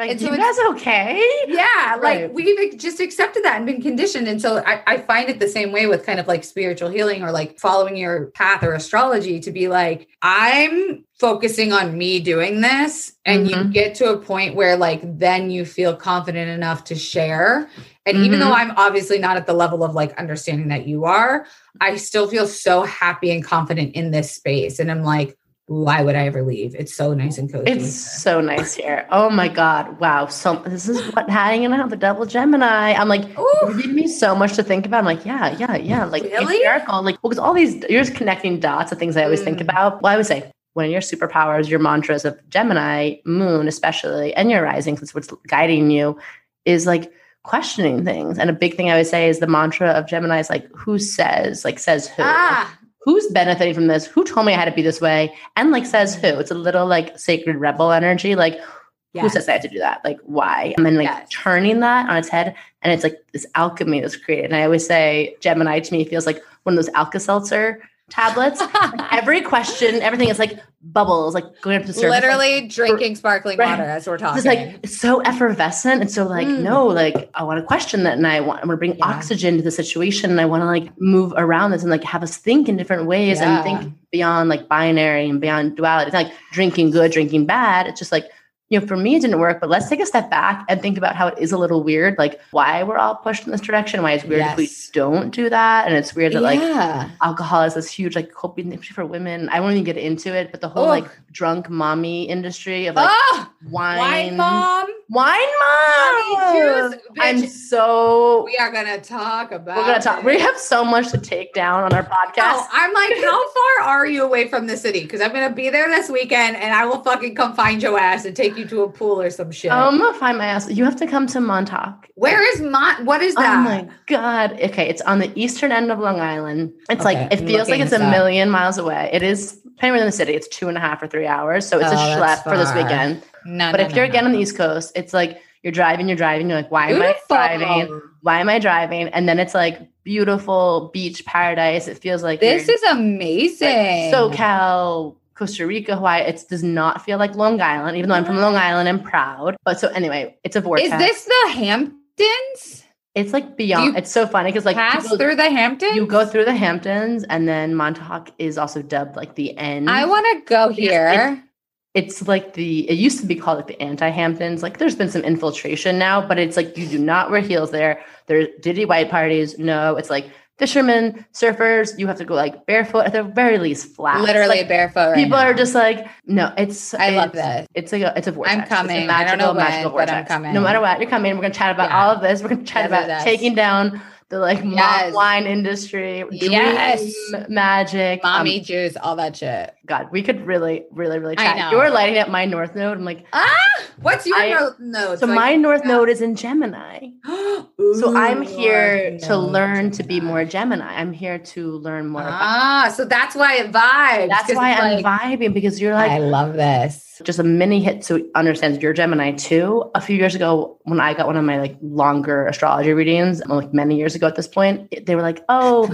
Like, And you so guys okay? Yeah, like Right. we've just accepted that and been conditioned. And so I, I find it the same way with kind of like spiritual healing or like following your path or astrology to be like, I'm focusing on me doing this. And you Mhm. get to a point where like then you feel confident enough to share. And even Mhm. though I'm obviously not at the level of like understanding that you are, I still feel so happy and confident in this space. And I'm like, why would I ever leave? It's so nice and cozy. It's so nice here. Oh my God. Wow. So this is what hanging out the double Gemini. I'm like, Ooh. you're giving me so much to think about. I'm like, yeah, yeah, yeah. Like Really? patriarchal. Like, well, because all these you're just connecting dots of things I always think Mm. about. Well, I would say one of your superpowers, your mantras of Gemini, moon, especially, and your rising, because what's guiding you is like questioning things. And a big thing I would say is the mantra of Gemini is like, who says, like says who? ah, who's benefiting from this? Who told me I had to be this way? And like says who? It's a little like sacred rebel energy. Like who says I have to do that? Like why? And then like Yes. turning that on its head, and it's like this alchemy that's created. And I always say Gemini to me feels like one of those Alka Seltzer tablets. Every question, everything is like bubbles, like going up to the surface. like, Literally drinking sparkling Right. water as we're talking. it's like it's so effervescent and so like Mm. no like i want to question that and i want i want to bring Yeah. oxygen to the situation and i want to like move around this and like have us think in different ways Yeah. and think beyond like binary and beyond duality it's not like drinking good drinking bad it's just like you know for me it didn't work but let's take a step back and think about how it is a little weird like why we're all pushed in this direction why it's weird if we don't do that and it's weird that like alcohol is this huge like coping issue for women. I won't even get into it but the whole like drunk mommy industry of like oh, wine wine mom. Wine mom. I'm so. We are gonna talk about. We're gonna talk. it. We have so much to take down on our podcast. Oh, I'm like, how far are you away from the city? Because I'm gonna be there this weekend, and I will fucking come find your ass and take you to a pool or some shit. I'm gonna find my ass. You have to come to Montauk. Where is my? What is that? Oh my god. Okay, it's on the eastern end of Long Island. It's Okay, like it I'm feels like it's a up. million miles away. It is depending on the city. It's two and a half or three hours. So it's Oh, a schlep for this weekend. No, But no, if you're no. again on the East Coast, it's like you're driving, you're driving. You're like, why am I driving? Why am I driving? And then it's like beautiful beach paradise. It feels like This is amazing. SoCal, Costa Rica, Hawaii. It does not feel like Long Island, even though I'm from Long Island and proud. But so anyway, it's a vortex. Is this the Hamptons? It's like beyond. It's so funny because like Pass people- through the Hamptons. you go through the Hamptons, and then Montauk is also dubbed like the end. I want to go here. it's like the it used to be called like the anti-Hamptons. Like there's been some infiltration now, but it's like you do not wear heels there. There's diddy white parties. No, it's like fishermen, surfers. You have to go like barefoot at the very least flat. Literally Like, barefoot. Right people now. are just like no. It's I love it's- that. It's like a it's a vortex. It's a coming. I don't know when, but I'm coming. No matter what, you're coming. We're gonna chat about Yeah. all of this. We're gonna chat about taking down the like Yes. wine industry, dream Yes. magic, um, mommy juice, all that shit. God, we could really, really, really chat. You're lighting up my north node. I'm like, Ah, what's your I- note? note? so I my north node is in Gemini. So I'm here to learn to be more Gemini. I'm here to learn more. about Ah, so that's why it vibes. That's why I'm like, vibing because you're like I love this. just a mini hit so understand you're Gemini too. A few years ago, when I got one of my like longer astrology readings, like many years ago at this point, they were like, "Oh,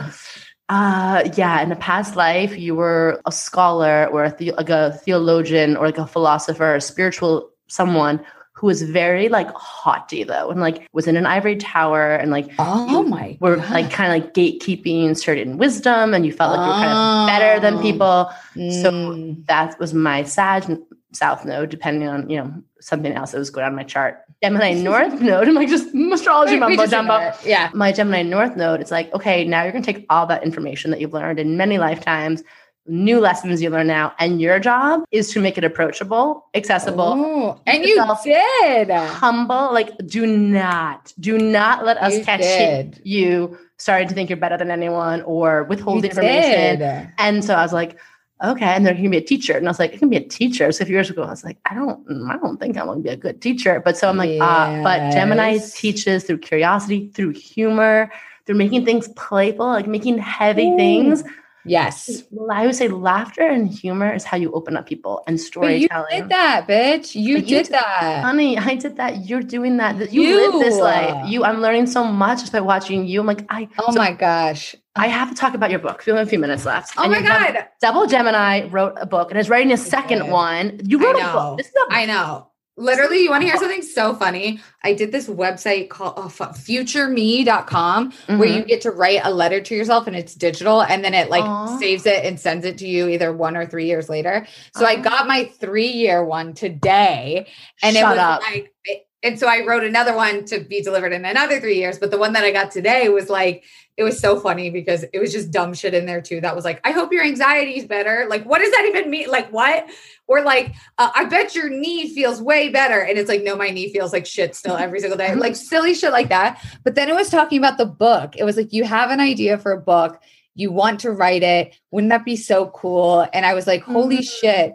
uh, yeah, in a past life, you were a scholar or a the- like a theologian or like a philosopher, a spiritual someone." Who was very like haughty though, and like was in an ivory tower, and like Oh my were God. like kind of like gatekeeping certain wisdom, and you felt like you were kind of better than Oh. people so Mm. that was my Sag South node, depending on you know something else that was going on my chart. Gemini North node, I'm like just astrology We- we mumbo just jumbo. Yeah. My Gemini North node, it's like okay, now you're gonna take all that information that you've learned in many lifetimes, new lessons you learn now, and your job is to make it approachable, accessible, Oh, and you did. humble. Like, do not, do not let us You catch did. you starting to think you're better than anyone or withhold You information. did. And so I was like, okay, and they're gonna be a teacher. And I was like, it can be a teacher. So a few years ago, I was like, I don't, I don't think I'm gonna be a good teacher. But so I'm like, ah, but Gemini teaches through curiosity, through humor, through making things playful, like making heavy Ooh. things. Yes. Well, I would say laughter and humor is how you open up people and But you did that, bitch. You But you did did- that. Honey, I did that. You're doing that. You, You. live this life. You, I'm learning so much just by watching you. I'm like, I, Oh so my gosh. I have to talk about your book. We have a few minutes left. Oh And my God. Double Gemini wrote a book and is writing a second one. You wrote a book. This is a I know. Literally, you want to hear something so funny? I did this website called oh, futureme.com mm-hmm. where you get to write a letter to yourself and it's digital and then it like Aww. saves it and sends it to you either one or three years later. So Aww. I got my three year one today and Shut it was up. like, and so I wrote another one to be delivered in another three years. But the one that I got today was like, it was so funny because it was just dumb shit in there too. That was like, I hope your anxiety is better. Like, what does that even mean? Like, what? Or like, uh, I bet your knee feels way better. And it's like, no, my knee feels like shit still every single day. Like silly shit like that. But then it was talking about the book. It was like, you have an idea for a book, you want to write it. Wouldn't that be so cool? And I was like, holy mm-hmm. shit.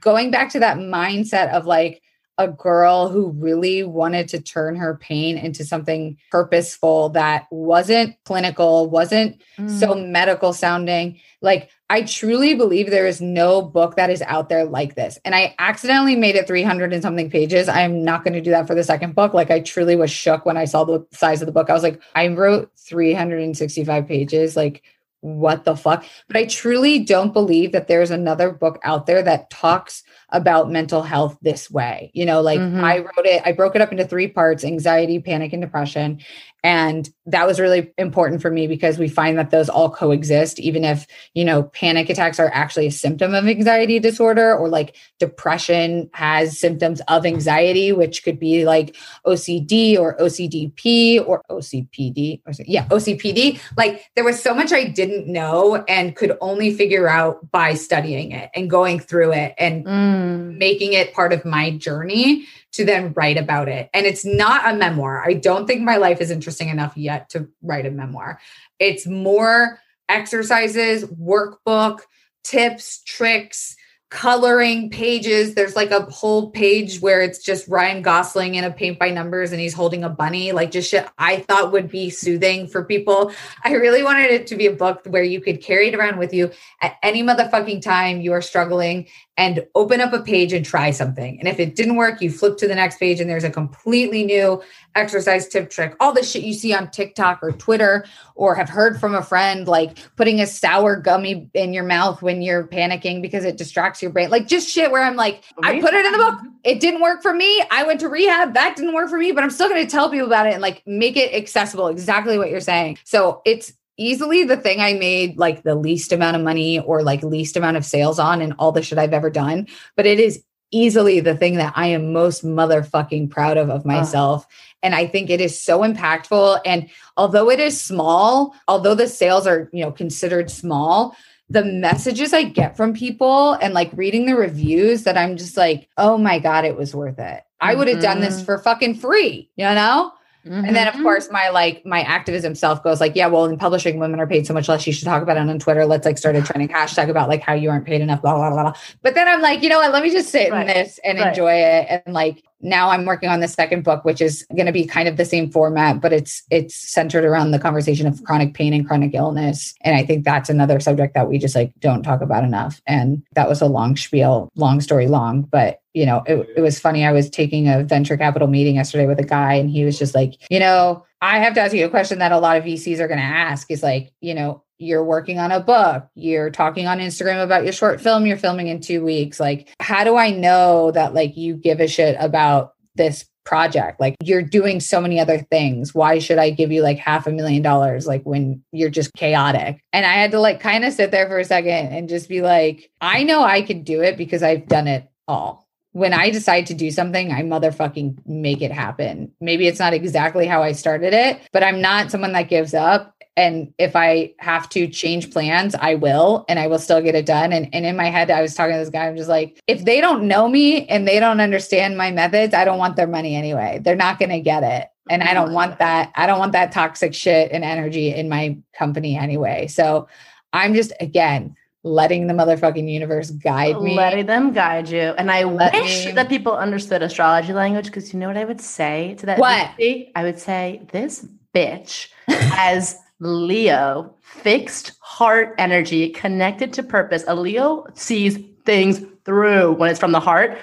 Going back to that mindset of like, a girl who really wanted to turn her pain into something purposeful that wasn't clinical, wasn't mm. so medical sounding. Like, I truly believe there is no book that is out there like this. And I accidentally made it 300 and something pages. I'm not going to do that for the second book. Like, I truly was shook when I saw the size of the book. I was like, I wrote 365 pages. Like, what the fuck? But I truly don't believe that there's another book out there that talks about mental health this way. You know, like mm-hmm. I wrote it, I broke it up into three parts anxiety, panic, and depression. And that was really important for me because we find that those all coexist, even if, you know, panic attacks are actually a symptom of anxiety disorder or like depression has symptoms of anxiety, which could be like OCD or OCDP or OCPD or yeah, OCPD. Like there was so much I didn't know and could only figure out by studying it and going through it and mm. making it part of my journey to then write about it. And it's not a memoir. I don't think my life is interesting enough yet to write a memoir. It's more exercises, workbook, tips, tricks, coloring pages. There's like a whole page where it's just Ryan Gosling in a paint by numbers and he's holding a bunny, like just shit I thought would be soothing for people. I really wanted it to be a book where you could carry it around with you at any motherfucking time you are struggling and open up a page and try something. And if it didn't work, you flip to the next page and there's a completely new exercise tip trick. All the shit you see on TikTok or Twitter or have heard from a friend, like putting a sour gummy in your mouth when you're panicking because it distracts your brain. Like just shit where I'm like, I put it in the book. It didn't work for me. I went to rehab. That didn't work for me, but I'm still going to tell people about it and like make it accessible. Exactly what you're saying. So it's easily the thing I made like the least amount of money or like least amount of sales on and all the shit I've ever done. But it is easily the thing that I am most motherfucking proud of of myself. And I think it is so impactful. And although it is small, although the sales are, you know, considered small, the messages I get from people and like reading the reviews that I'm just like, oh my God, it was worth it. I would have mm-hmm. done this mm-hmm. for fucking free, you know? Mm-hmm. And then of mm-hmm. course my like my activism self goes like, yeah, well in publishing women are paid so much less. You should talk about it on Twitter. Let's like start a trending hashtag about like how you aren't paid enough, blah, blah, blah, blah. But then I'm like, you know what, let me just sit right. in this and right. enjoy it. And like now I'm working on the second book, which is going to be kind of the same format, but it's it's centered around the conversation of chronic pain and chronic illness. And I think that's another subject that we just like don't talk about enough. And that was a long spiel, long story long, but you know, it, it was funny. I was taking a venture capital meeting yesterday with a guy, and he was just like, you know, I have to ask you a question that a lot of VCs are going to ask is like, you know, you're working on a book, you're talking on Instagram about your short film you're filming in two weeks. Like, how do I know that like you give a shit about this project? Like, you're doing so many other things. Why should I give you like half a million dollars like when you're just chaotic? And I had to like kind of sit there for a second and just be like, I know I could do it because I've done it all when I decide to do something, I motherfucking make it happen. Maybe it's not exactly how I started it, but I'm not someone that gives up. And if I have to change plans, I will, and I will still get it done. And, and in my head, I was talking to this guy. I'm just like, if they don't know me and they don't understand my methods, I don't want their money anyway. They're not going to get it. And I don't want that. I don't want that toxic shit and energy in my company anyway. So I'm just, again, letting the motherfucking universe guide me. Letting them guide you. And I Let wish me... that people understood astrology language because you know what I would say to that? What? I would say, this bitch has Leo, fixed heart energy, connected to purpose. A Leo sees things through when it's from the heart.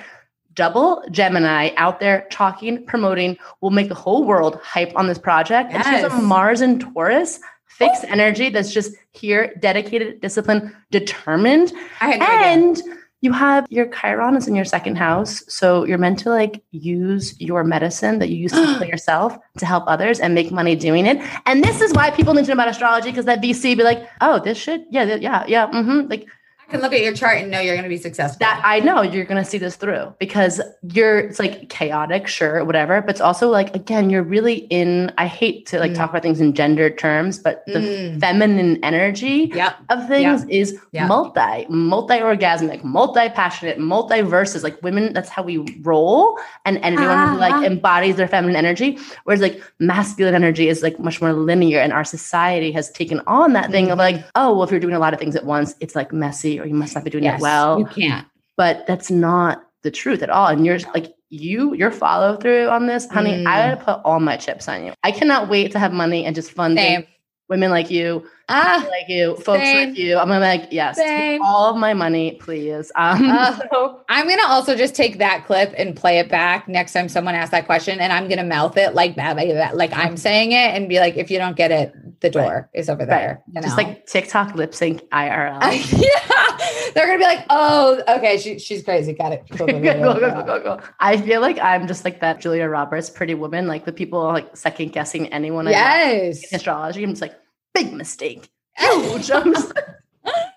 Double Gemini out there talking, promoting, will make the whole world hype on this project. Yes. And she's a Mars and Taurus fixed energy that's just here, dedicated, disciplined, determined. I had no and idea. you have your Chiron is in your second house. So you're meant to like use your medicine that you use to heal yourself to help others and make money doing it. And this is why people need to know about astrology because that VC be like, oh, this shit. Yeah, yeah, yeah. Mm-hmm. Like can look at your chart and know you're going to be successful. that I know you're going to see this through because you're it's like chaotic, sure, whatever, but it's also like again, you're really in I hate to like Mm. talk about things in gender terms, but the Mm. feminine energy Yep. of things is Yeah. multi, multi-orgasmic, multi-passionate, multi-verses. Like women, that's how we roll. And, and everyone who Ah. like embodies their feminine energy. Whereas like masculine energy is like much more linear. And our society has taken on that thing of Mm-hmm. like, oh, well, if you're doing a lot of things at once, it's like messy or you must not be doing Yes. it well You can't. but that's not the truth at all. And you're like you, your follow through on this, honey. Mm. I would put all my chips on you. I cannot wait to have money and just fund Same. women like you, Ah, like you, folks Same. like you. I'm gonna be like, yes, take all of my money, please. Um, Ugh. so I'm gonna also just take that clip and play it back next time someone asks that question, and I'm gonna mouth it like that, like, I'm saying it, and be like, "If you don't get it, the door is over there." you just know? like TikTok lip sync IRL. yeah, they're gonna be like, "Oh, okay, she, she's crazy. Got it." Cool, Go, go, go, go, go. I feel like I'm just like that Julia Roberts, Pretty Woman, like the people like second guessing anyone. Yes, in astrology. I'm just like big mistake, huge.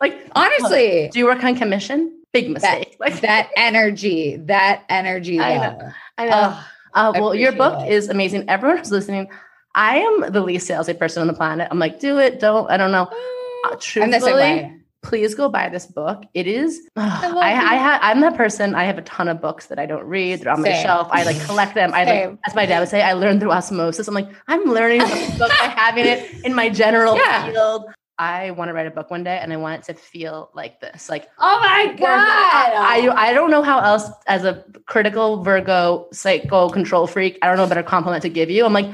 Like honestly, Do you work on commission? Big that mistake. like that energy, that energy. I know. I know. Ugh, uh, well, your book it. is amazing. Everyone who's listening, I am the least salesy person on the planet. I'm like, do it, don't. I don't know. Uh, I'm the truthfully. Please go buy this book. It is. I, I, it. ha, I'm that person. I have a ton of books that I don't read. They're on my shelf. I like collect them. I like, Same. as my dad would say, I learned through osmosis. I'm like, I'm learning from this book by having it in my general Yeah. field. I want to write a book one day, and I want it to feel like this. Like Oh my god! I, I I don't know how else as a critical Virgo psycho control freak. I don't know a better compliment to give you. I'm like,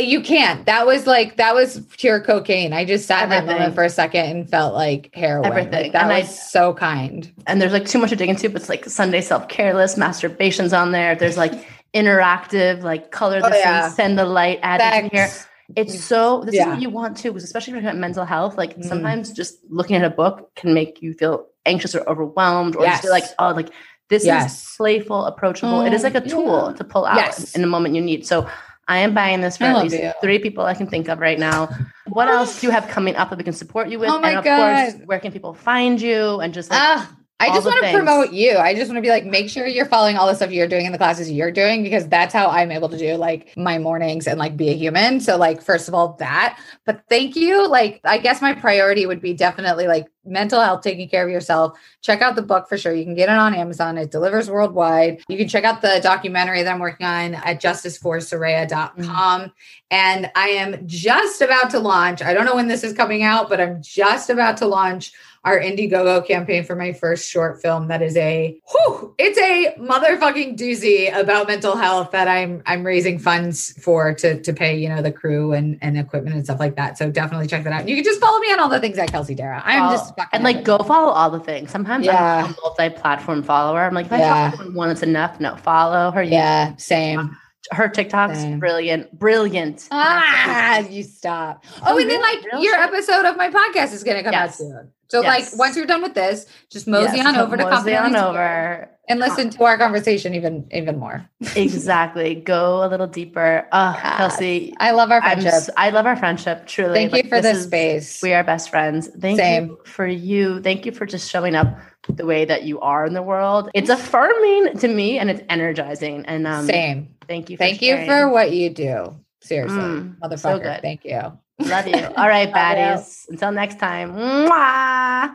You can't. That was like that was pure cocaine. I just sat in that moment for a second and felt like heroin. Everything. Like, that And I- so kind. and there's like too much to dig into. But it's like Sunday self careless, masturbation's on there. There's like interactive, like color Oh, this yeah. send the light add in here. Sex. It's so this is what you want too, because especially when you're talking about mental health. Like Mm. sometimes just looking at a book can make you feel anxious or overwhelmed, or just feel like, oh, like this Yes. is playful, approachable. it is like a Mm, tool yeah. to pull out Yes. in the moment you need. So I am buying this for I at least you. three people I can think of right now. What else do you have coming up that we can support you with? Oh my and of course, God. where can people find you? And just like Ah, I just want to promote you. I just want to be like, make sure you're following all the stuff you're doing in the classes you're doing because that's how I'm able to do like my mornings and like be a human. So, like, first of all, that. But thank you. Like, I guess my priority would be definitely like mental health, taking care of yourself. Check out the book for sure. You can get it on Amazon. It delivers worldwide. You can check out the documentary that I'm working on at justiceforsoraya.com. And I am just about to launch. I don't know when this is coming out, but I'm just about to launch our Indiegogo campaign for my first short film. That is a, whew, it's a motherfucking doozy about mental health that I'm I'm raising funds for to to pay you know the crew and and equipment and stuff like that. So definitely check that out. You can just follow me on all the things at Kelsey Darragh. I'm just fucking and like go follow all the things. Sometimes Yeah. I'm a multi-platform follower. I'm like, if I follow one that's enough, no, follow her. yeah, same. Her TikTok's Same. brilliant, brilliant. Ah, you stop. Oh, Oh, and then like real your shit. episode of my podcast is going to come out soon. So Yes. like once you're done with this, just mosey Yes, on over to mosey on Secure over. And listen to our conversation even even more. exactly. Go a little deeper. Oh. Kelsey, I love our friendship. I love our friendship. Truly. Thank you Like, for this is- space. We are best friends. Thank Same. you for you. Thank you for just showing up the way that you are in the world. It's affirming to me and it's energizing. And um, Same. thank you. For Thank you for what you do. Seriously, Mm, motherfucker. so good. Thank you. Love you. All right, baddies. Until next time. Mwah.